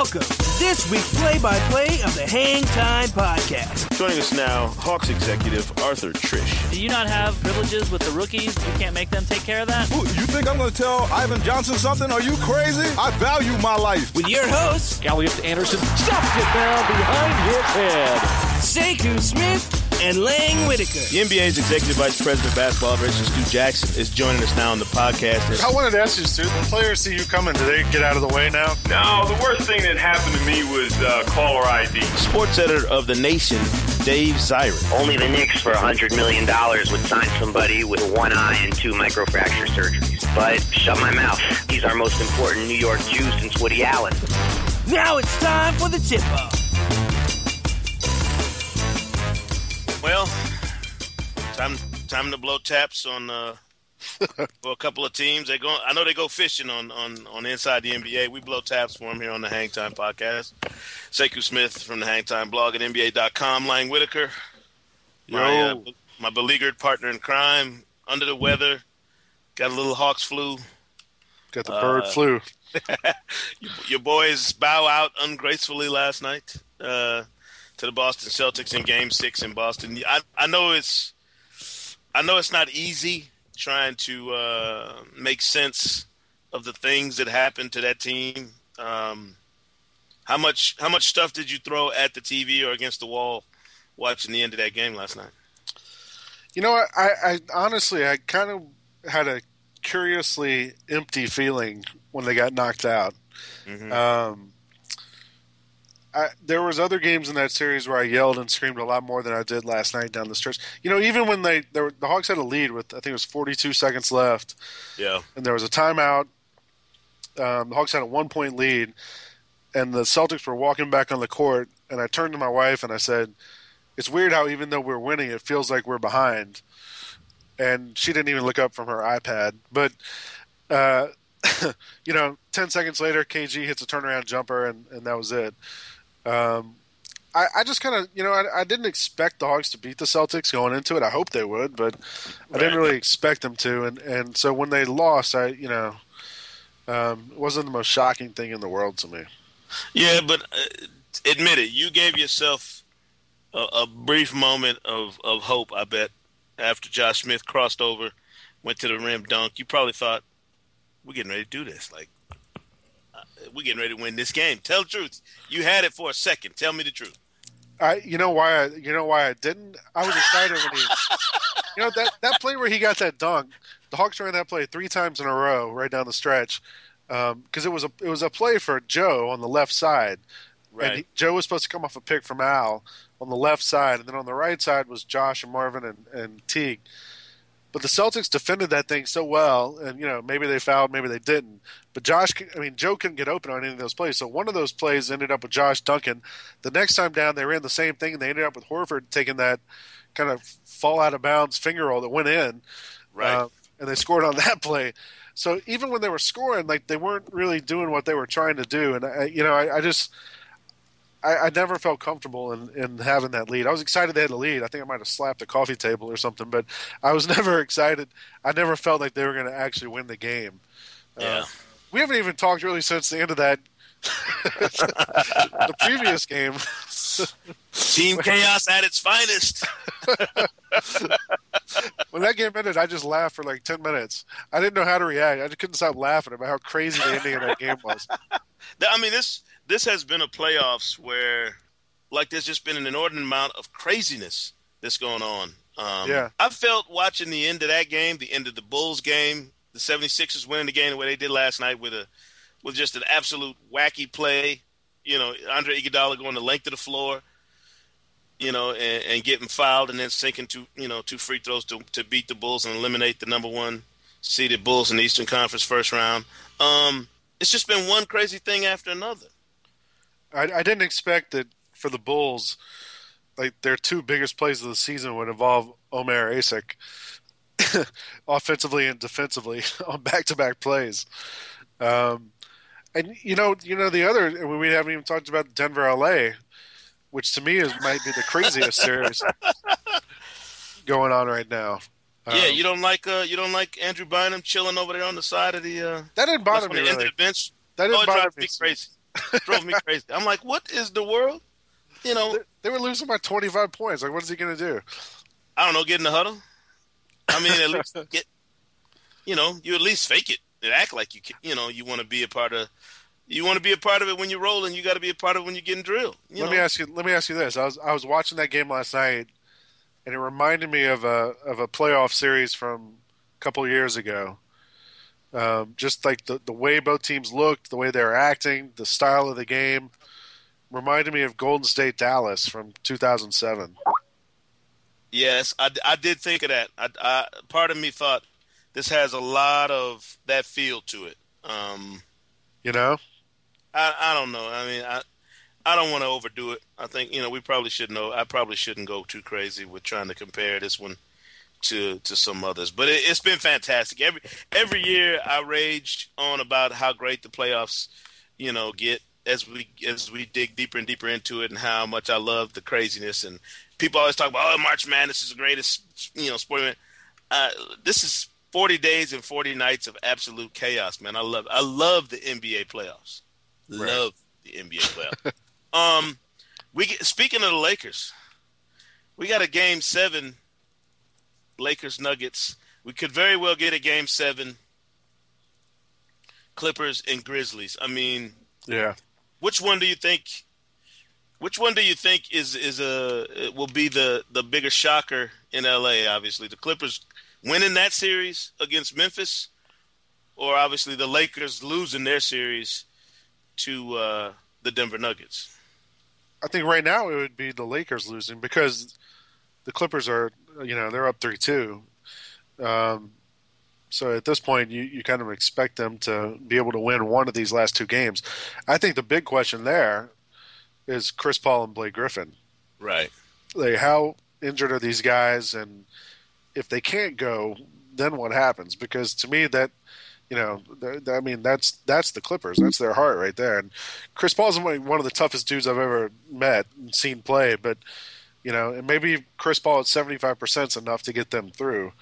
Welcome to this week's play-by-play of the Hang Time Podcast. Joining us now, Hawks executive Arthur Triche. Do you not have privileges with the rookies? You can't make them take care of that? Ooh, you think I'm going to tell Ivan Johnson something? Are you crazy? I value my life. With your hosts, Elliot Anderson stops it down behind his head. Sekou Smith and Lang Whitaker. The NBA's executive vice president of basketball operations, Stu Jackson, is joining us now on the podcast. I wanted to ask you, Stu, when players see you coming, do they get out of the way now? No, the worst thing that happened to me was uh, caller ID. Sports editor of The Nation, Dave Zirin. Only the Knicks for $100 million would sign somebody with one eye and two microfracture surgeries. But shut my mouth. He's our most important New York Jew since Woody Allen. Now it's time for the tip-off. Time time to blow taps on uh, for a couple of teams. They go. I know they go fishing on on on inside the NBA. We blow taps for them here on the Hang Time podcast. Sekou Smith from the Hang Time blog at NBA.com. Lang Whitaker, my uh, my beleaguered partner in crime, under the weather, got a little Hawks flu. Got the bird Uh, flu. your, your boys bow out ungracefully last night uh, to the Boston Celtics in Game Six in Boston. I, I know it's I know it's not easy trying to uh, make sense of the things that happened to that team. Um, how much how much stuff did you throw at the TV or against the wall watching the end of that game last night? You know, I, I, honestly, I kind of had a curiously empty feeling when they got knocked out. Mhm. Um, I, there was other games in that series where I yelled and screamed a lot more than I did last night down the stretch. You know, even when they, they were, the Hawks had a lead with I think it was 42 seconds left, Yeah, and there was a timeout. Um, the Hawks had a one point lead, and the Celtics were walking back on the court. And I turned to my wife and I said, "It's weird how even though we're winning, it feels like we're behind." And she didn't even look up from her iPad. But uh, you know, ten seconds later, KG hits a turnaround jumper, and, and that was it. Um, I, I just kind of, you know, I, I didn't expect the Hawks to beat the Celtics going into it. I hope they would, but I didn't really expect them to. And, and so when they lost, I, you know, um, it wasn't the most shocking thing in the world to me. yeah, but uh, admit it, you gave yourself a, a brief moment of, of hope. I bet after Josh Smith crossed over, went to the rim, dunk. You probably thought, "We're getting ready to do this. Like, we're getting ready to win this game." Tell the truth. You had it for a second. Tell me the truth. I, you know why I, you know why I didn't. I was excited when he, you know that that play where he got that dunk. The Hawks ran that play three times in a row right down the stretch um, because it was a it was a play for Joe on the left side, Right. and he, Joe was supposed to come off a pick from Al on the left side, and then on the right side was Josh and Marvin and, and Teague. But the Celtics defended that thing so well, and you know maybe they fouled, maybe they didn't. But Josh, I mean Joe couldn't get open on any of those plays. So one of those plays ended up with Josh Duncan. The next time down, they ran the same thing, and they ended up with Horford taking that kind of fall out of bounds finger roll that went in, Right. uh, and they scored on that play. So even when they were scoring, like they weren't really doing what they were trying to do, and I, you know I, I just. I, I never felt comfortable in, in having that lead. I was excited they had a lead. I think I might have slapped the coffee table or something, but I was never excited. I never felt like they were going to actually win the game. yeah. Uh, we haven't even talked really since the end of that, the previous game. Team chaos at its finest. When that game ended, I just laughed for like ten minutes. I didn't know how to react. I just couldn't stop laughing about how crazy the ending of that game was. I mean, this this has been a playoffs where, like, there's just been an inordinate amount of craziness that's going on. Um, Yeah. I felt watching the end of that game, the end of the Bulls game, the 76ers winning the game the way they did last night with a with just an absolute wacky play. You know, Andre Iguodala going the length of the floor, you know, and, and getting fouled and then sinking two, you know, two free throws to to beat the Bulls and eliminate the number one seeded Bulls in the Eastern Conference first round. Um, it's just been one crazy thing after another. I, I didn't expect that for the Bulls, like their two biggest plays of the season would involve Omer Asik, offensively and defensively on back-to-back plays. Um, and you know, you know the other. We haven't even talked about Denver, LA, which to me is might be the craziest series going on right now. yeah, Um, you don't like uh, you don't like Andrew Bynum chilling over there on the side of the uh, that didn't bother me the really. the bench. That didn't oh, bother me. me crazy. drove me crazy. I'm like, what is the world? You know, They, they were losing by 25 points. Like, what is he going to do? I don't know, get in the huddle. I mean, at least get, you know, you at least fake it and act like you, can, you know, you want to be a part of. You want to be a part of it when you're rolling. You got to be a part of it when you're getting drilled. You let know? me ask you. Let me ask you this. I was I was watching that game last night, and it reminded me of a of a playoff series from a couple years ago. Um, just like the the way both teams looked, the way they were acting, the style of the game, reminded me of Golden State Dallas from 2007. Yes, I, I did think of that. I, I, part of me thought this has a lot of that feel to it. Um, You know, I, I don't know. I mean, I, I don't want to overdo it. I think you know we probably should know. I probably shouldn't go too crazy with trying to compare this one to to some others. But it, it's been fantastic. Every every year I rage on about how great the playoffs, you know, get as we as we dig deeper and deeper into it, and how much I love the craziness. And people always talk about, oh, March Madness is the greatest, you know, sport event. Uh, this is 40 days and 40 nights of absolute chaos, man. I love I love the NBA playoffs. Love the NBA playoffs. um, we get, speaking of the Lakers, we got a game seven. Lakers Nuggets. We could very well get a game seven. Clippers and Grizzlies. I mean, yeah. which one do you think? Which one do you think is is a will be the the bigger shocker in LA? Obviously, the Clippers winning that series against Memphis, or obviously the Lakers losing their series to uh, the Denver Nuggets. I think right now it would be the Lakers losing because the Clippers are, you know, they're up three two. Um, so at this point, you, you kind of expect them to be able to win one of these last two games. I think the big question there is Chris Paul and Blake Griffin. Right. Like, how injured are these guys, and if they can't go, then what happens? Because to me, that you know, th- I mean, that's that's the Clippers. That's their heart right there. And Chris Paul's one one of the toughest dudes I've ever met and seen play. But you know, and maybe Chris Paul at seventy five percent is enough to get them through.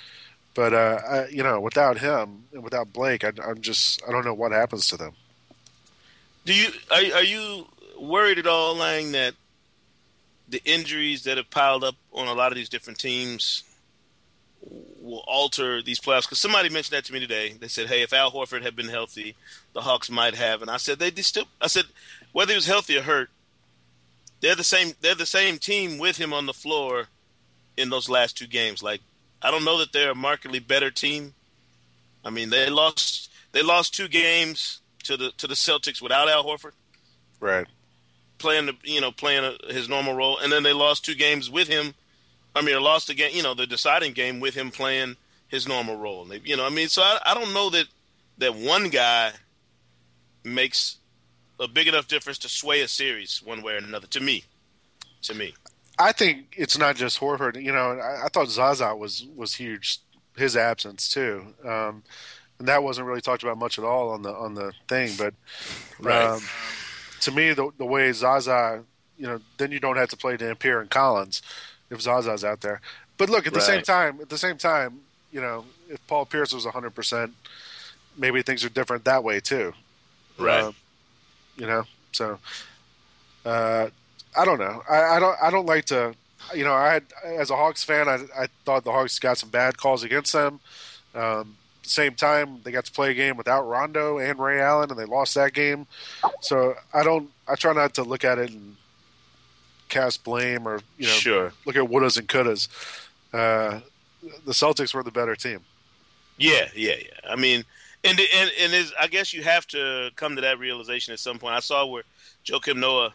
But uh, I, you know, without him and without Blake, I, I'm just I don't know what happens to them. Do you are, are you worried at all, Lang, that the injuries that have piled up on a lot of these different teams will alter these playoffs? Because somebody mentioned that to me today. They said, "Hey, if Al Horford had been healthy, the Hawks might have." And I said, "They still." I said, "Whether he was healthy or hurt, they're the same. They're the same team with him on the floor in those last two games. Like, I don't know that they're a markedly better team. I mean, they lost. They lost two games to the to the Celtics without Al Horford Right. playing the you know playing his normal role, and then they lost two games with him. I mean, they lost the game, you know, the deciding game with him playing his normal role. You know, I mean, so I, I don't know that that one guy makes a big enough difference to sway a series one way or another. To me, to me, I think it's not just Horford. You know, I, I thought Zaza was was huge. His absence too, um, and that wasn't really talked about much at all on the on the thing. But Right. um, to me, the the way Zaza, you know, then you don't have to play Dampier and Collins if Zaza's out there. But look, at the same time, at the same time, you know, if Paul Pierce was hundred percent, maybe things are different that way too. Right. Um, you know, so uh, I don't know. I, I don't. I don't like to. You know, I had, as a Hawks fan, I, I thought the Hawks got some bad calls against them. Um, same time, they got to play a game without Rondo and Ray Allen, and they lost that game. So I don't. I try not to look at it and cast blame or you know sure, look at wouldas and couldas. Uh, the Celtics were the better team. yeah, yeah, yeah. I mean, and and and is I guess you have to come to that realization at some point. I saw where Joakim Noah,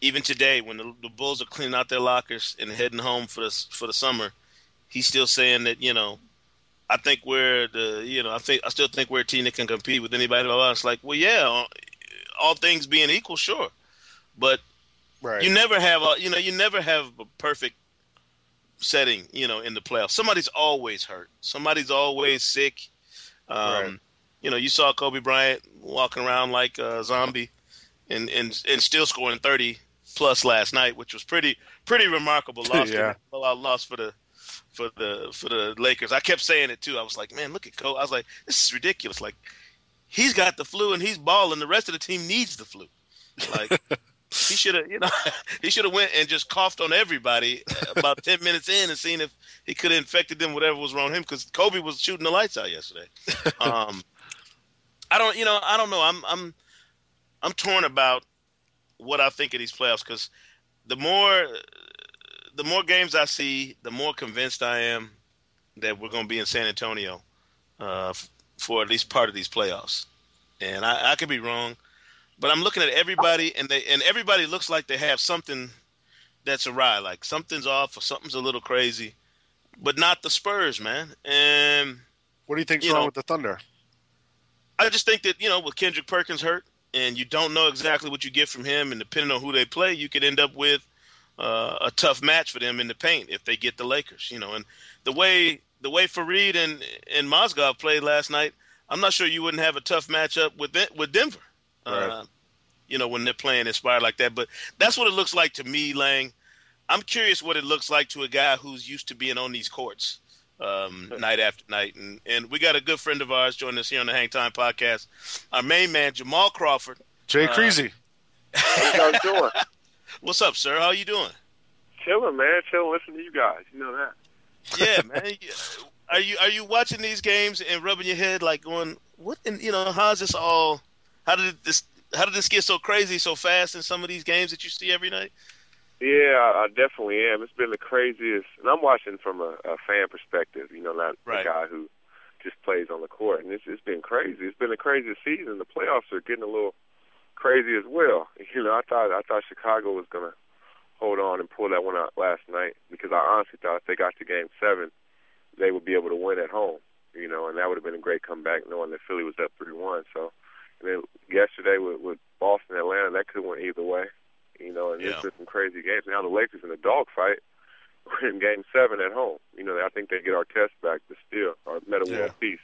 even today, when the, the Bulls are cleaning out their lockers and heading home for the for the summer, he's still saying that you know, I think we're the you know I think I still think we're a team that can compete with anybody. Blah, blah. It's like, well, yeah, all things being equal, sure, but Right. you never have a you know you never have a perfect setting you know in the playoffs. Somebody's always hurt. Somebody's always sick. Um, Right. You know, you saw Kobe Bryant walking around like a zombie, and and and still scoring thirty plus last night, which was pretty pretty remarkable. Loss, Yeah. the, loss for the for the for the Lakers. I kept saying it too. I was like, man, look at Kobe. I was like, this is ridiculous. Like, he's got the flu and he's balling. The rest of the team needs the flu. Like. He should have, you know, he should have went and just coughed on everybody about ten minutes in and seen if he could have infected them, whatever was wrong with him, because Kobe was shooting the lights out yesterday. Um, I don't, you know, I don't know. I'm, I'm, I'm torn about what I think of these playoffs because the more, the more games I see, the more convinced I am that we're going to be in San Antonio uh, for at least part of these playoffs, and I, I could be wrong but I'm looking at everybody, and they and everybody looks like they have something that's awry, like something's off or something's a little crazy, but not the Spurs, man. And What do you think's you wrong know- with the Thunder? I just think that you know, with Kendrick Perkins hurt, and you don't know exactly what you get from him, and depending on who they play, you could end up with uh, a tough match for them in the paint if they get the Lakers. You know, and the way the way Faried and and Mozgov played last night, I'm not sure you wouldn't have a tough matchup with with Denver. Right. Uh, you know, when they're playing inspired like that. But that's what it looks like to me, Lang. I'm curious what it looks like to a guy who's used to being on these courts um, night after night. And and we got a good friend of ours joining us here on the Hang Time podcast. Our main man, Jamal Crawford. Jay Uh, Creasy. How y'all doing? What's up, sir? How you doing? Chilling, man. Chilling. Listen to you guys. You know that. Yeah, man. Are you are you watching these games and rubbing your head like going, what? In, you know, how's this all? How did this? How did this get so crazy so fast in some of these games that you see every night? Yeah, I, I definitely am. It's been the craziest, and I'm watching from a, a fan perspective. You know, not Right. a guy who just plays on the court. And it's it's been crazy. It's been the craziest season. The playoffs are getting a little crazy as well. You know, I thought I thought Chicago was gonna hold on and pull that one out last night because I honestly thought if they got to Game Seven, they would be able to win at home. You know, and that would have been a great comeback, knowing that Philly was up three one. So, yesterday with, with Boston, Atlanta, that could have went either way. You know, and Yeah. it's been some crazy games. Now the Lakers in a dogfight. We're in Game Seven at home. You know, I think they get Artest back, but still, our Metta Yeah. World Peace,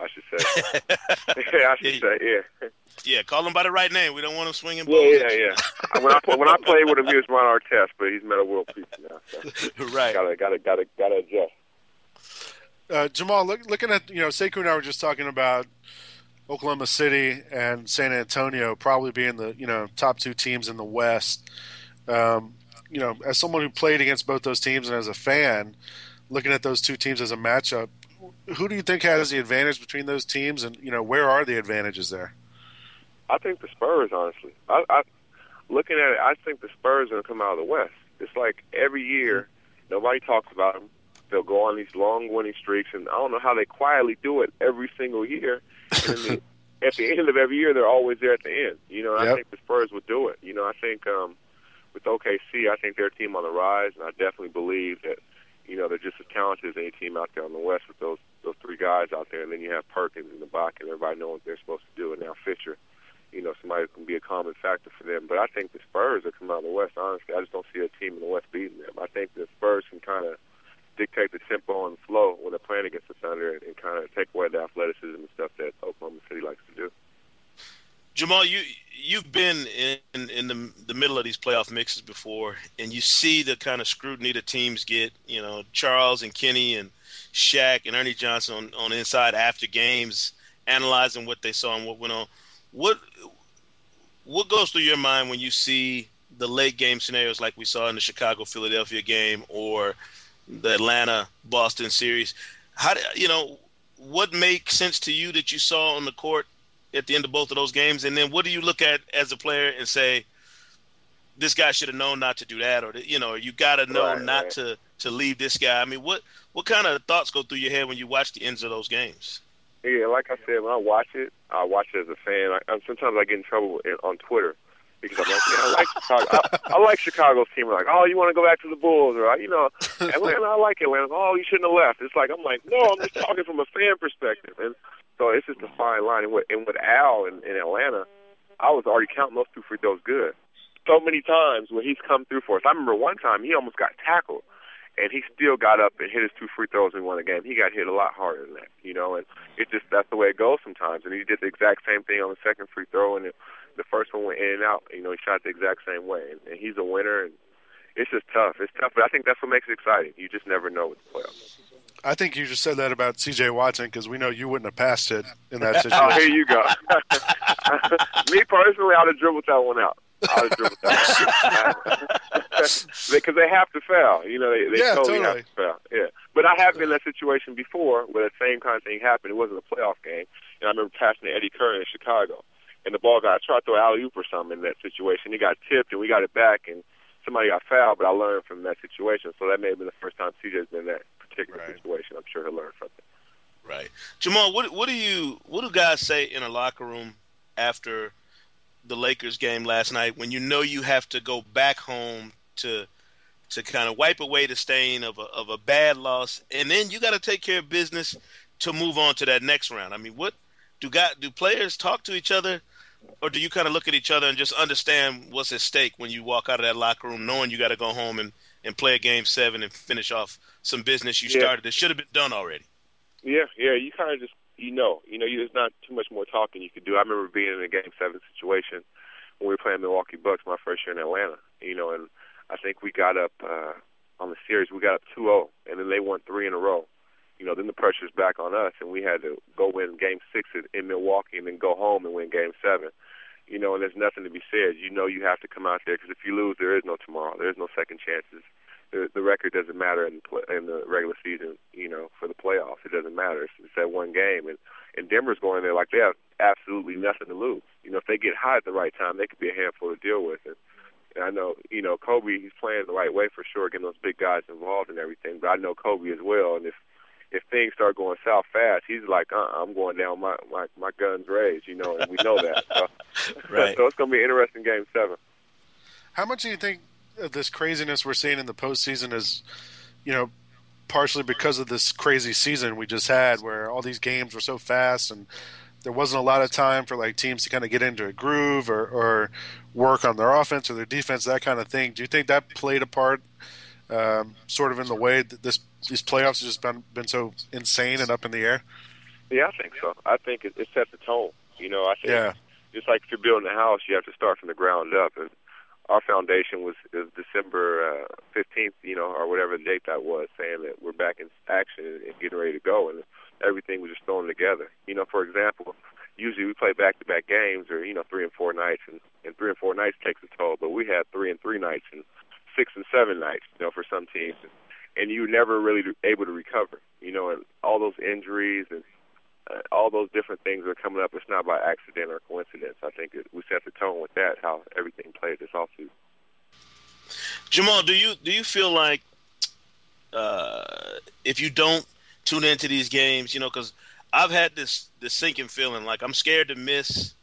I should say. yeah, I should Yeah. say, yeah. Yeah, call him by the right name. We don't want him swinging Yeah, balls. yeah, yeah. I- when I play, when I played with him, he was Ron Artest, but he's Metta World Peace now. So right. gotta, gotta, gotta, gotta adjust. Uh, Jamal, look, looking at you know, Sekou and I were just talking about Oklahoma City and San Antonio probably being the you know top two teams in the West. Um, you know, as someone who played against both those teams and as a fan, looking at those two teams as a matchup, who do you think has the advantage between those teams, and you know, where are the advantages there? I think the Spurs, honestly. I, I looking at it, I think the Spurs are going to come out of the West. It's like every year, nobody talks about them. They'll go on these long winning streaks, and I don't know how they quietly do it every single year. And the, at the end of every year, they're always there at the end. You know, and I think the Spurs would do it. You know, I think um, with OKC, I think they're a team on the rise, and I definitely believe that you know they're just as talented as any team out there on the West with those those three guys out there, and then you have Perkins and the Bach, and everybody knowing what they're supposed to do, and now Fisher you know, somebody who can be a common factor for them. But I think the Spurs are coming out of the West, honestly. I just don't see a team in the West beating them. I think the Spurs can kind of dictate the tempo and flow when they're playing against the Thunder and, and kind of take away the athleticism and stuff that Oklahoma City likes to do. Jamal, you you've been in in the the middle of these playoff mixes before, and you see the kind of scrutiny the teams get. You know, Charles and Kenny and Shaq and Ernie Johnson on on inside after games, analyzing what they saw and what went on. What what goes through your mind when you see the late game scenarios like we saw in the Chicago Philadelphia game or the Atlanta Boston series? How do, you know what makes sense to you that you saw on the court at the end of both of those games? And then what do you look at as a player and say, this guy should have known not to do that, or you know, you got to know Right, not right. to to leave this guy. I mean, what what kind of thoughts go through your head when you watch the ends of those games? Yeah, like I said, when I watch it, I watch it as a fan. I, I'm, sometimes I get in trouble on Twitter because I'm like, yeah, I like Chicago. I, I like Chicago's team. We're like, oh, you want to go back to the Bulls, or you know, Atlanta, I like Atlanta. Oh, you shouldn't have left. It's like I'm like, no, I'm just talking from a fan perspective, and so it's just a fine line. And with, and with Al in, in Atlanta, I was already counting those two free throws good. So many times when he's come through for us, I remember one time he almost got tackled and he still got up and hit his two free throws and won the game. He got hit a lot harder than that, you know, and it just that's the way it goes sometimes. And he did the exact same thing on the second free throw, and it, the first one went in and out. You know, he shot the exact same way, and, and he's a winner. And it's just tough. It's tough, but I think that's what makes it exciting. You just never know with the playoffs. I think you just said that about C.J. Watson because we know you wouldn't have passed it in that situation. oh, here you go. Me personally, I'd have dribbled that one out. I was dribbled that because they have to foul. You know, they, they yeah, totally, totally have to foul. Yeah, but I have been in that situation before where the same kind of thing happened. It wasn't a playoff game, and I remember passing to Eddie Curry in Chicago, and the ball got I tried to throw alley oop or something in that situation. He got tipped, and we got it back, and somebody got fouled. But I learned from that situation, so that may have been the first time CJ's been in that particular Right. situation. I'm sure he'll learn from it. Right, Jamal. What what do you what do guys say in a locker room after the Lakers game last night when you know you have to go back home to to kind of wipe away the stain of a of a bad loss, and then you got to take care of business to move on to that next round. I mean, what do got do players talk to each other, or do you kind of look at each other and just understand what's at stake when you walk out of that locker room, knowing you got to go home and and play a game seven and finish off some business you Yeah. started that should have been done already. Yeah, yeah. You kind of just you know, you know, you, there's not too much more talking you could do. I remember being in a Game Seven situation when we were playing Milwaukee Bucks my first year in Atlanta. You know, and I think we got up uh, on the series. We got up 2-0, and then they won three in a row. You know, then the pressure's back on us, and we had to go win Game Six in- Milwaukee, and then go home and win Game Seven. You know, and there's nothing to be said. You know, you have to come out there because if you lose, there is no tomorrow. There is no second chances. The, the record doesn't matter in play, in the regular season. You know, for the playoffs, it doesn't matter. It's, it's that one game, and and Denver's going there like they have absolutely nothing to lose. You know, if they get hot at the right time, they could be a handful to deal with. And, and I know, you know, Kobe, he's playing the right way for sure, getting those big guys involved and everything. But I know Kobe as well, and if if things start going south fast, he's like, uh, I'm going down my my my guns raised, you know, and we know that. So, Right. so it's going to be an interesting game seven. How much do you think of this craziness we're seeing in the postseason is, you know, partially because of this crazy season we just had, where all these games were so fast and there wasn't a lot of time for like teams to kind of get into a groove or, or work on their offense or their defense, that kind of thing. Do you think that played a part, um, sort of in the way that this these playoffs have just been been so insane and up in the air? Yeah, I think so. I think it, it sets the tone. You know, I think Yeah. just like if you're building a house, you have to start from the ground up. And our foundation was is December uh, fifteenth, you know, or whatever the date that was, saying that we're back in action and, getting ready to go, and everything was just thrown together. You know, for example, usually we play back-to-back games, or you know, three and four nights, and, and three and four nights takes a toll. But we had three and three nights, and six and seven nights, you know, for some teams, and, and you were never really able to recover. You know, and all those injuries and uh, all those different things are coming up. It's not by accident or coincidence. I think it, we set the tone with that, how everything played this offseason. Jamal, do you do you feel like uh, if you don't tune into these games, you know, because I've had this this sinking feeling like I'm scared to miss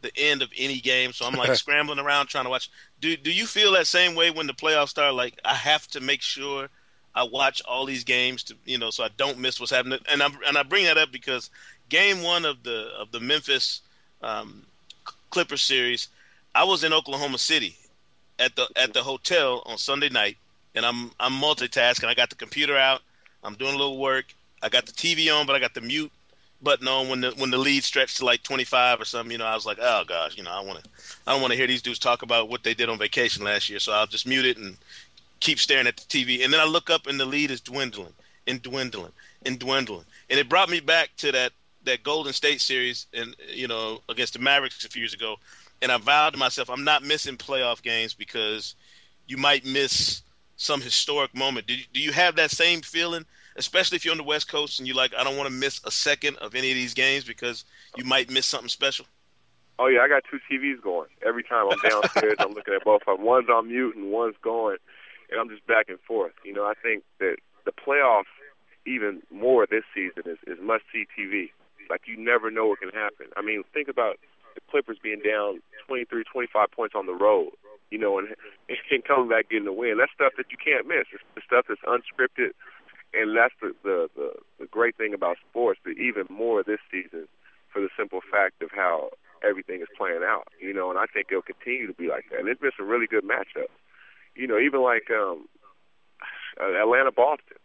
the end of any game, so I'm like scrambling around trying to watch. Do do you feel that same way when the playoffs start? Like I have to make sure I watch all these games to you know so I don't miss what's happening. And I and I bring that up because game one of the of the Memphis um, Clippers series, I was in Oklahoma City at the at the hotel on Sunday night, and I'm I'm multitasking. I got the computer out. I'm doing a little work. I got the TV on, but I got the mute button on when the when the lead stretched to like 25 or something. You know, I was like, oh gosh, you know, I want to I don't want to hear these dudes talk about what they did on vacation last year. So I'll just mute it and keep staring at the TV. And then I look up and the lead is dwindling and dwindling and dwindling. And it brought me back to that that Golden State series and you know against the Mavericks a few years ago. And I vowed to myself, I'm not missing playoff games because you might miss some historic moment. Do you, do you have that same feeling, especially if you're on the West Coast and you're like, I don't want to miss a second of any of these games because you might miss something special? Oh yeah, I got two TVs going. Every time I'm downstairs, I'm looking at both of them. One's on mute and one's going, and I'm just back and forth. You know, I think that the playoffs, even more this season, is, is must see TV. Like you never know what can happen. I mean, think about the Clippers being down 23, 25 points on the road, you know, and and coming back getting the win. That's stuff that you can't miss. It's the stuff that's unscripted, and that's the the the, the great thing about sports. But even more this season, for the simple fact of how everything is playing out, you know, and I think it'll continue to be like that. And there's been some really good matchups, you know, even like um, Atlanta Boston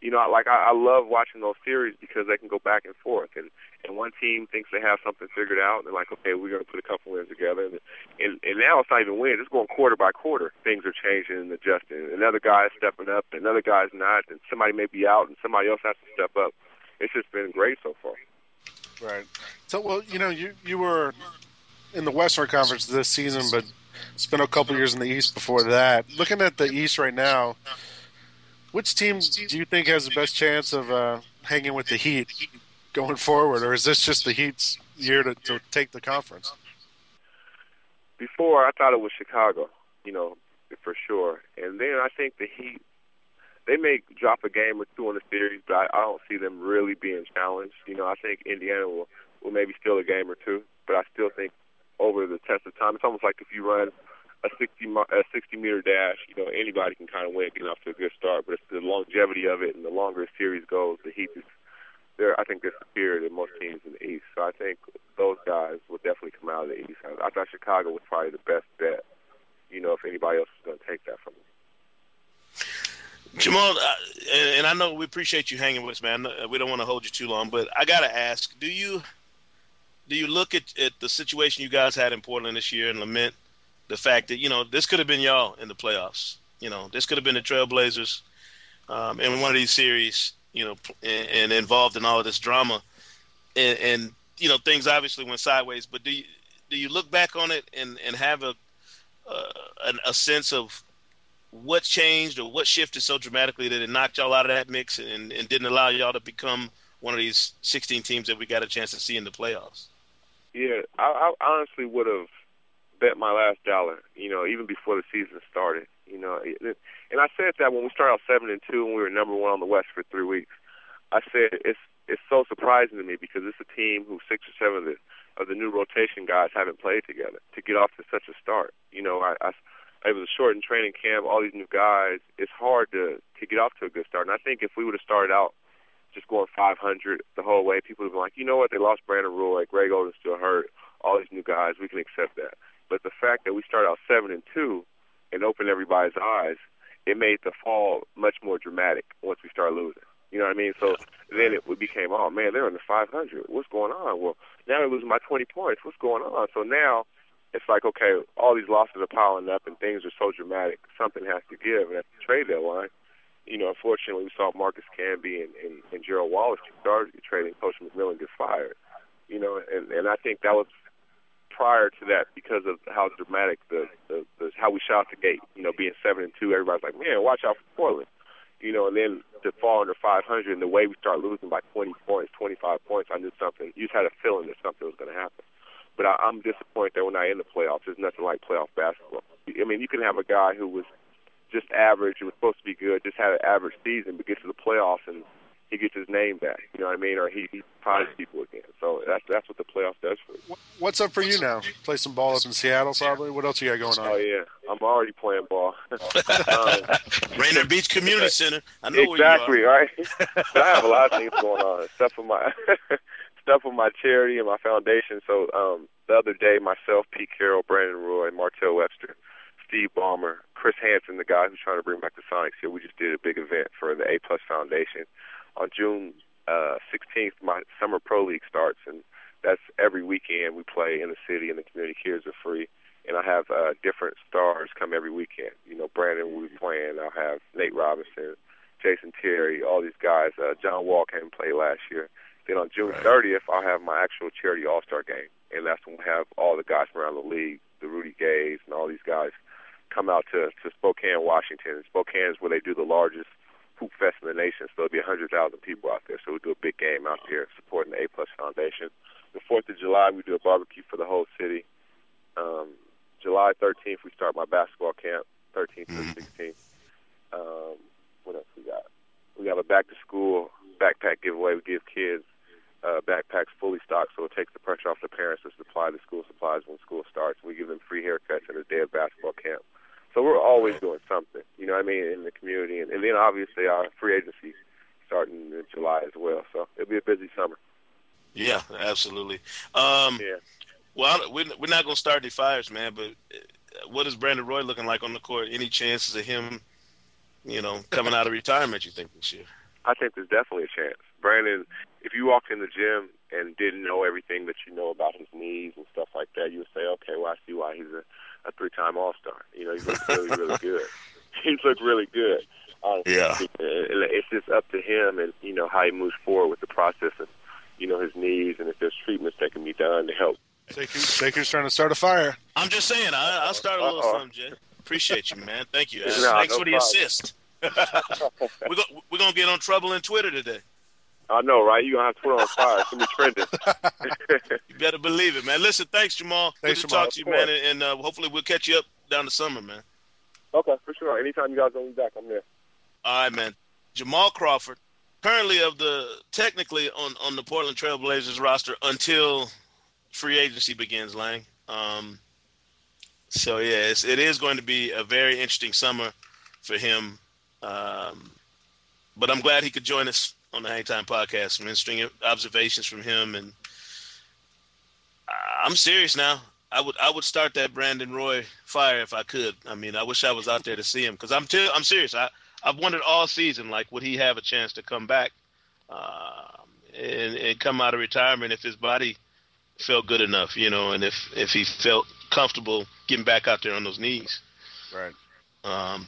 you know, like I, I love watching those series because they can go back and forth, and and one team thinks they have something figured out, and they're like, okay, we're going to put a couple wins together, and and, and now it's not even wins; it's going quarter by quarter. Things are changing and adjusting. Another guy is stepping up, another guy's not, and somebody may be out, and somebody else has to step up. It's just been great so far. Right. So, well, you know, you you were in the Western Conference this season, but spent a couple years in the East before that. Looking at the East right now which team do you think has the best chance of uh, hanging with the Heat going forward, or is this just the Heat's year to, to take the conference? Before I thought it was Chicago, you know, for sure, and then I think the Heat they may drop a game or two in the series, but I, I don't see them really being challenged. You know, I think Indiana will will maybe steal a game or two, but I still think over the test of time, it's almost like if you run a 60 a 60 meter dash, you know, anybody can kind of win, getting off to a good start. But it's the longevity of it, and the longer a series goes, the Heat is there. I think they're superior to most teams in the East. So I think those guys will definitely come out of the East. I, thought Chicago was probably the best bet. You know, if anybody else is going to take that from them. Jamal, uh, and, I know we appreciate you hanging with us, man. We don't want to hold you too long, but I gotta ask: Do you do you look at, at the situation you guys had in Portland this year and lament the fact that you know this could have been y'all in the playoffs. You know, this could have been the Trailblazers um, in one of these series. You know, and, and involved in all of this drama, and, and you know things obviously went sideways. But do you do you look back on it and and have a uh, a sense of what changed or what shifted so dramatically that it knocked y'all out of that mix and, and didn't allow y'all to become one of these 16 teams that we got a chance to see in the playoffs? Yeah, I, I honestly would have bet my last dollar, you know, even before the season started. You know, and I said that when we started out seven and two and we were number one on the West for three weeks. I said it's it's so surprising to me because it's a team who six or seven of the of the new rotation guys haven't played together to get off to such a start. You know, I, I it was a shortened training camp, all these new guys. It's hard to to get off to a good start. And I think if we would have started out just going 500 the whole way, people would have been like, you know what, they lost Brandon Roy, Greg Oden's still hurt, all these new guys, we can accept that. But the fact that we started out seven and two and opened everybody's eyes, it made the fall much more dramatic once we started losing. You know what I mean? So then it became, oh man, they're in the 500. What's going on? Well, now they're losing by 20 points. What's going on? So now it's like, okay, all these losses are piling up and things are so dramatic. Something has to give. And at the trade deadline, you know, unfortunately, we saw Marcus Camby and, and, and Gerald Wallace started trading. Coach McMillan get fired. You know, and and I think that was prior to that because of how dramatic the, the, the how we shot the gate. You know, being seven and two, everybody's like, man, watch out for Portland. You know, and then to fall under 500 and the way we start losing by 20 points, 25 points, I knew something. You just had a feeling that something was going to happen. But I, I'm disappointed that we're not in the playoffs. There's nothing like playoff basketball. I mean, you can have a guy who was just average was supposed to be good, just had an average season, but get to the playoffs and he gets his name back. You know what I mean? Or he, he surprises people again. So that's that's what the playoffs does for you. What's up for you now? Play some ball up in Seattle, probably. What else you got going on? Oh yeah, I'm already playing ball. um, Rainier Beach Community Center. I know exactly right. I have a lot of things going on. Stuff with my stuff with my charity and my foundation. So um, the other day, myself, Pete Carroll, Brandon Roy, Martell Webster. Steve Ballmer, Chris Hansen, the guy who's trying to bring back the Sonics here. We just did a big event for the A Plus Foundation on June uh, 16th, my summer pro league starts, and that's every weekend we play in the city, and the community kids are free. And I have uh, different stars come every weekend. You know, Brandon will be playing. I'll have Nate Robinson, Jason Terry, all these guys. Uh, John Wall came and played last year. Then on June 30th, I'll have my actual charity All Star game, and that's when we have all the guys from around the league, the Rudy Gays, and all these guys come out to to Spokane, Washington. Spokane is where they do the largest Hoop Fest in the nation, so there'll be 100,000 people out there. So we do a big game out there supporting the A Plus Foundation. The 4th of July, we do a barbecue for the whole city. Um, July 13th, we start my basketball camp, 13th to 16th. Um, what else we got? We have a back to school backpack giveaway. We give kids uh, backpacks fully stocked, so it takes the pressure off the parents to supply the school supplies when school starts. We give them free haircuts and a day of basketball camp. So we're always doing something, you know what I mean, in the community. And, and then obviously our free agency starting in July as well. So it'll be a busy summer. Yeah, absolutely. Um, Yeah. Well, we're we're not going to start the fires, man. But uh, what is Brandon Roy looking like on the court? Any chances of him, you know, coming out of retirement? You think this year? I think there's definitely a chance. Brandon, if you walked in the gym and didn't know everything that you know about his knees and stuff like that, you would say, okay, well, I see why he's a, a three-time All-Star. You know, he looks really, really good. He looked really good. Honestly. Yeah. It's just up to him and, you know, how he moves forward with the process of, you know, his knees and if there's treatments that can be done to help. Sekou, Sekou's trying to start a fire. I'm just saying. I, I'll start a little Uh-oh. something, Jay. Appreciate you, man. Thank you. No, Thanks no for the problem. assist. we're gonna we're gonna get on trouble in Twitter today. I know, right? You're going to have Twitter on fire. It's going to be trending. You better believe it, man. Listen, thanks, Jamal. Thanks, Good to Jamal. talk to you, man, and, and uh, hopefully we'll catch you up down the summer, man. okay, for sure. Anytime you guys want me back, I'm there. All right, man. Jamal Crawford, currently of the technically on on the Portland Trailblazers roster until free agency begins, Lang. Um, so yeah, it's, it is going to be a very interesting summer for him. Um, but I'm glad he could join us on the Hang Time podcast. Some interesting observations from him, and I'm serious now. I would I would start that Brandon Roy fire if I could. I mean, I wish I was out there to see him because I'm t- I'm serious. I I've wondered all season like would he have a chance to come back um, and and come out of retirement if his body felt good enough, you know, and if if he felt comfortable getting back out there on those knees. Right. Um,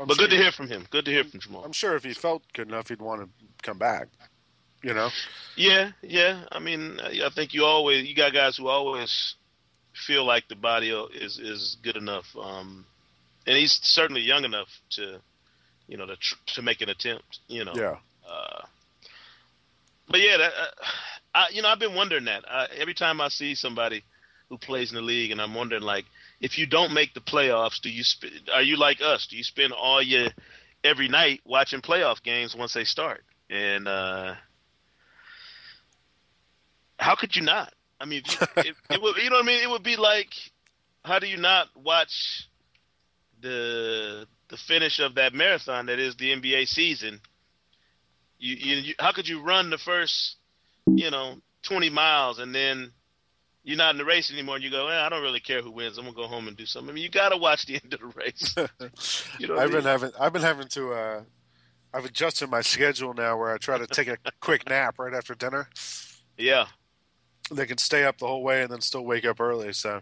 I'm but sure, good to hear from him. Good to hear from Jamal. I'm sure if he felt good enough, he'd want to come back. You know. Yeah, yeah. I mean, I think you always you got guys who always feel like the body is is good enough, um, and he's certainly young enough to, you know, to tr- to make an attempt. You know. Yeah. Uh, but yeah, that, uh, I, you know, I've been wondering that I, every time I see somebody who plays in the league, and I'm wondering like, if you don't make the playoffs, do you sp- are you like us? Do you spend all your every night watching playoff games once they start? And uh, how could you not? I mean, you, it, it would, you know what I mean? It would be like, how do you not watch the the finish of that marathon that is the NBA season? You, you, you how could you run the first, you know, twenty miles and then you're not in the race anymore and you go, eh, I don't really care who wins. I'm gonna go home and do something. I mean, you got to watch the end of the race. You know I I've been mean? having I've been having to uh I've adjusted my schedule now where I try to take a quick nap right after dinner. yeah, They can stay up the whole way and then still wake up early. So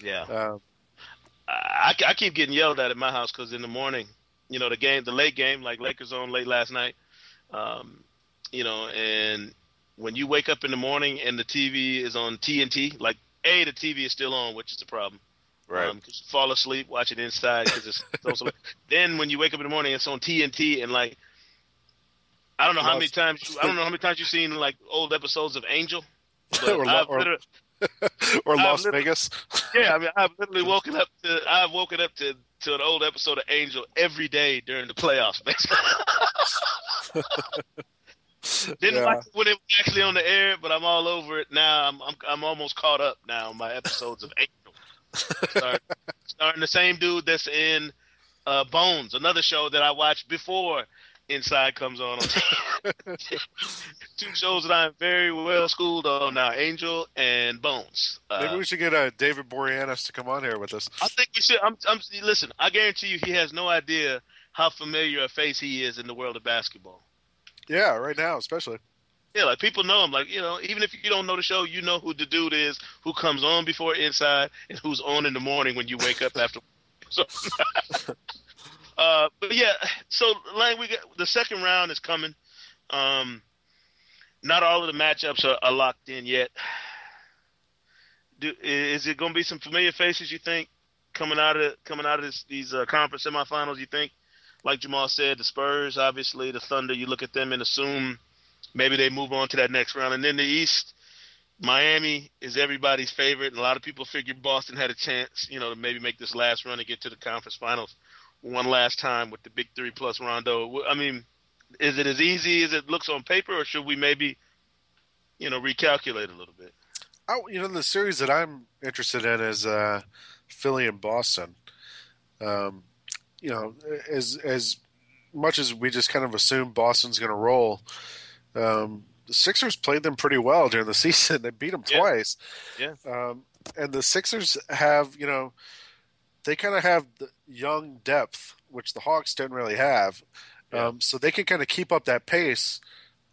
yeah. uh, I, I keep getting yelled at at my house because in the morning, you know, the game, the late game, like Lakers on late last night, um, you know, and when you wake up in the morning and the TV is on TNT, like a the TV is still on, which is a problem. Right. Um, 'cause you fall asleep, watch it inside because it's so, so Then when you wake up in the morning, it's on TNT, and like I don't know how many times you, I don't know how many times you've seen like old episodes of Angel. Or or- or Las Vegas. yeah, I mean, I've literally woken up to I've woken up to to an old episode of Angel every day during the playoffs. Didn't Yeah. watch it when it was actually on the air, but I'm all over it now. I'm I'm, I'm almost caught up now on my episodes of Angel. Starting, starting the same dude that's in uh, Bones, another show that I watched before Inside comes on. on Two shows that I'm very well schooled on now: Angel and Bones. Uh, Maybe we should get uh, David Boreanaz to come on here with us. I think we should. I'm, I'm. Listen, I guarantee you, he has no idea how familiar a face he is in the world of basketball. Yeah, right now especially. Yeah, like people know him. Like you know, even if you don't know the show, you know who the dude is who comes on before Inside and who's on in the morning when you wake up after. So, uh, but yeah, so Lang, we got the second round is coming. Um, not all of the matchups are, are locked in yet. Do, is it going to be some familiar faces? You think coming out of coming out of this, these uh, conference semifinals? You think, like Jamal said, the Spurs, obviously the Thunder. You look at them and assume maybe they move on to that next round, and then the East. Miami is everybody's favorite, and a lot of people figured Boston had a chance, you know, to maybe make this last run and get to the conference finals one last time with the big three plus Rondo. I mean, is it as easy as it looks on paper, or should we maybe you know, recalculate a little bit. Oh, you know, the series that I'm interested in is uh, Philly and Boston. Um, you know, as as much as we just kind of assume Boston's going to roll, um, the Sixers played them pretty well during the season. They beat them Yeah. twice. Yeah. Um, and the Sixers have, you know, they kind of have the young depth, which the Hawks didn't really have. Um, so they can kind of keep up that pace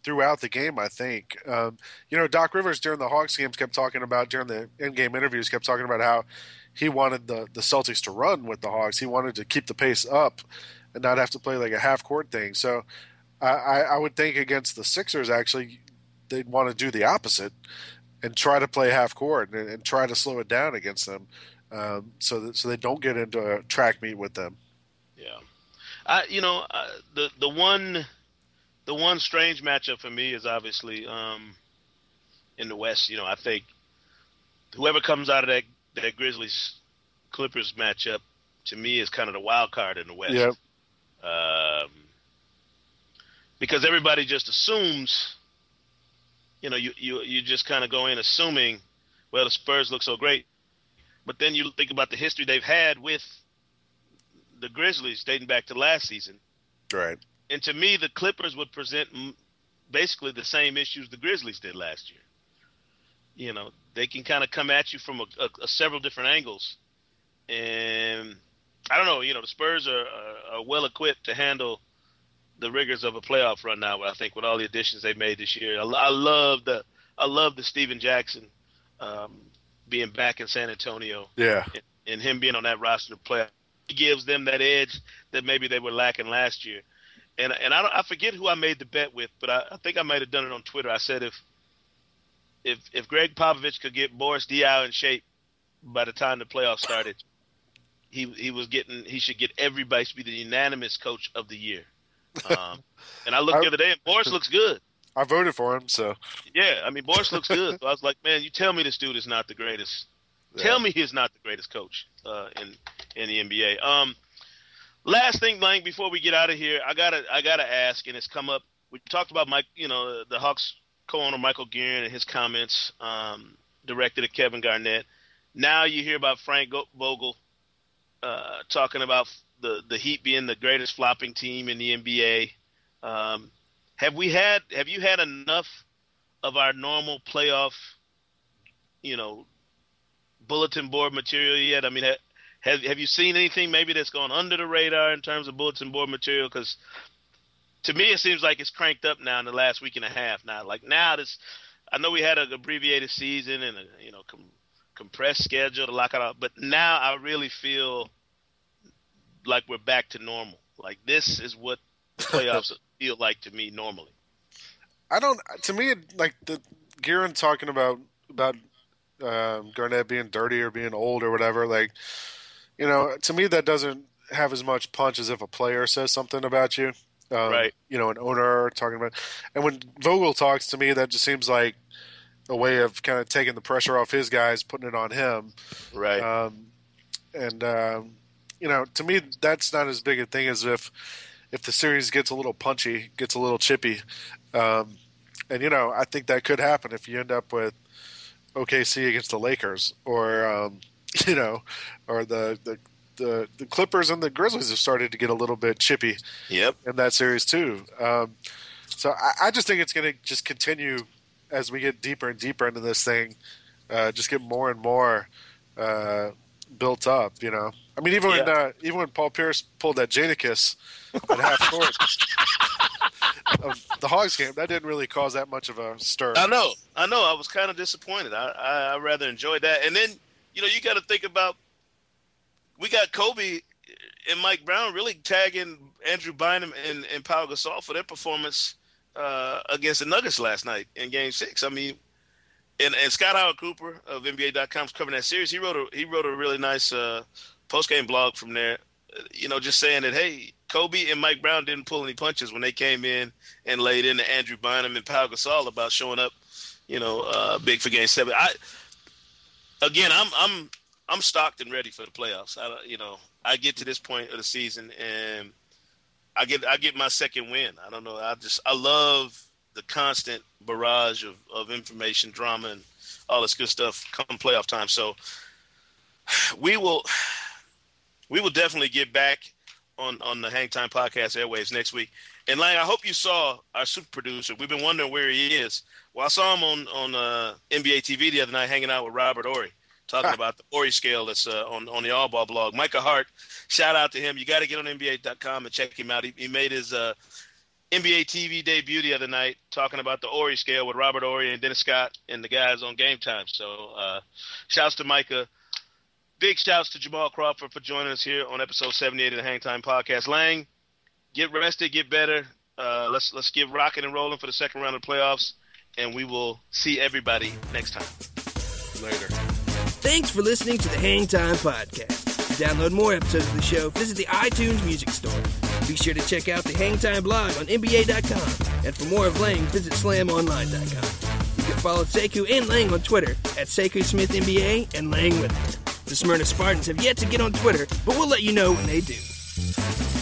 throughout the game, I think. Um, you know, Doc Rivers during the Hawks games kept talking about, during the in game interviews, kept talking about how he wanted the, the Celtics to run with the Hawks. He wanted to keep the pace up and not have to play like a half court thing. So I, I, would think against the Sixers, actually, they'd want to do the opposite and try to play half court and, and try to slow it down against them um, so that, so they don't get into a track meet with them. Yeah, I you know uh, the the one the one strange matchup for me is obviously um, in the West. You know, I think whoever comes out of that that Grizzlies Clippers matchup to me is kind of the wild card in the West. Yep. Um, because everybody just assumes, you know, you you you just kind of go in assuming, well, the Spurs look so great, but then you think about the history they've had with the Grizzlies dating back to last season, Right. and to me, the Clippers would present basically the same issues the Grizzlies did last year. You know, they can kind of come at you from a, a, a several different angles, and I don't know. You know, the Spurs are, are, are well equipped to handle the rigors of a playoff run now. I think with all the additions they've made this year, I, I love the I love the Stephen Jackson um, being back in San Antonio Yeah. and, and him being on that roster to play. Gives them that edge that maybe they were lacking last year. And and I don't, I forget who I made the bet with, but I, I think I might have done it on Twitter. I said if if if Gregg Popovich could get Boris Diaw in shape by the time the playoffs started, he he was getting he should get everybody to be the unanimous coach of the year. Um, and I looked the other day, and Boris looks good. I voted for him, so Yeah, I mean Boris looks good. So I was like, man, you tell me this dude is not the greatest. Tell me he's not the greatest coach uh, in in the NBA. Um, last thing, Lang, before we get out of here, I gotta I gotta ask, and it's come up. We talked about Mike, you know, the Hawks co-owner Michael Gearon and his comments um, directed at Kevin Garnett. Now you hear about Frank Vogel uh, talking about the the Heat being the greatest flopping team in the NBA. Um, have we had? Have you had enough of our normal playoff, you know, bulletin board material yet? I mean, ha- have have you seen anything maybe that's gone under the radar in terms of bulletin board material? Because to me, it seems like it's cranked up now in the last week and a half. Now, like now, this I know we had an abbreviated season and a you know com- compressed schedule to lock it out, but now I really feel like we're back to normal. Like this is what the playoffs feel like to me normally. I don't. To me, like the Gearon talking about about um, Garnett being dirty or being old or whatever. Like, you know, to me that doesn't have as much punch as if a player says something about you. Um, Right. You know, an owner talking about. And when Vogel talks to me, that just seems like a way of kind of taking the pressure off his guys, putting it on him. Right. Um, and um, you know, to me, that's not as big a thing as if if the series gets a little punchy, gets a little chippy. Um, and you know, I think that could happen if you end up with OKC against the Lakers, or um, you know, or the, the the the Clippers and the Grizzlies have started to get a little bit chippy Yep. in that series too. Um, so I, I just think it's going to just continue as we get deeper and deeper into this thing. Uh, just get more and more uh, built up. You know, I mean, even when uh, even when Paul Pierce pulled that Jadakiss at half court of the Hawks game, that didn't really cause that much of a stir. I know, I know. I was kind of disappointed. I, I, I rather enjoyed that. And then, you know, you got to think about we got Kobe and Mike Brown really tagging Andrew Bynum and, and Pau Gasol for their performance uh, against the Nuggets last night in Game Six. I mean, and, and Scott Howard Cooper of NBA.com is covering that series. He wrote a he wrote a really nice uh, post game blog from there. You know, just saying that hey, Kobe and Mike Brown didn't pull any punches when they came in and laid into Andrew Bynum and Paul Gasol about showing up, you know, uh, big for Game Seven. I again, I'm I'm I'm stocked and ready for the playoffs. I you know, I get to this point of the season and I get I get my second win. I don't know. I just I love the constant barrage of, of information, drama, and all this good stuff come playoff time. So we will we will definitely get back on on the Hang Time Podcast airwaves next week. And Lang, I hope you saw our super producer. We've been wondering where he is. Well, I saw him on on uh, NBA TV the other night, hanging out with Robert Horry, talking about the Horry scale that's uh, on on the All Ball blog. Micah Hart, shout out to him. You got to get on NBA.com and check him out. He, he made his uh, NBA TV debut the other night, talking about the Horry scale with Robert Horry and Dennis Scott and the guys on Game Time. So, uh, shouts to Micah. Big shouts to Jamal Crawford for joining us here on episode 78 of the Hang Time Podcast. Lang, get rested, get better. Uh, let's let's get rocking and rolling for the second round of the playoffs, and we will see everybody next time. Later. Thanks for listening to the Hang Time Podcast. To download more episodes of the show, visit the iTunes Music Store. Be sure to check out the Hang Time blog on NBA.com. And for more of Lang, visit SlamOnline.com. You can follow Sekou and Lang on Twitter at Sekou Smith NBA and Lang with it. The Smyrna Spartans have yet to get on Twitter, but we'll let you know when they do.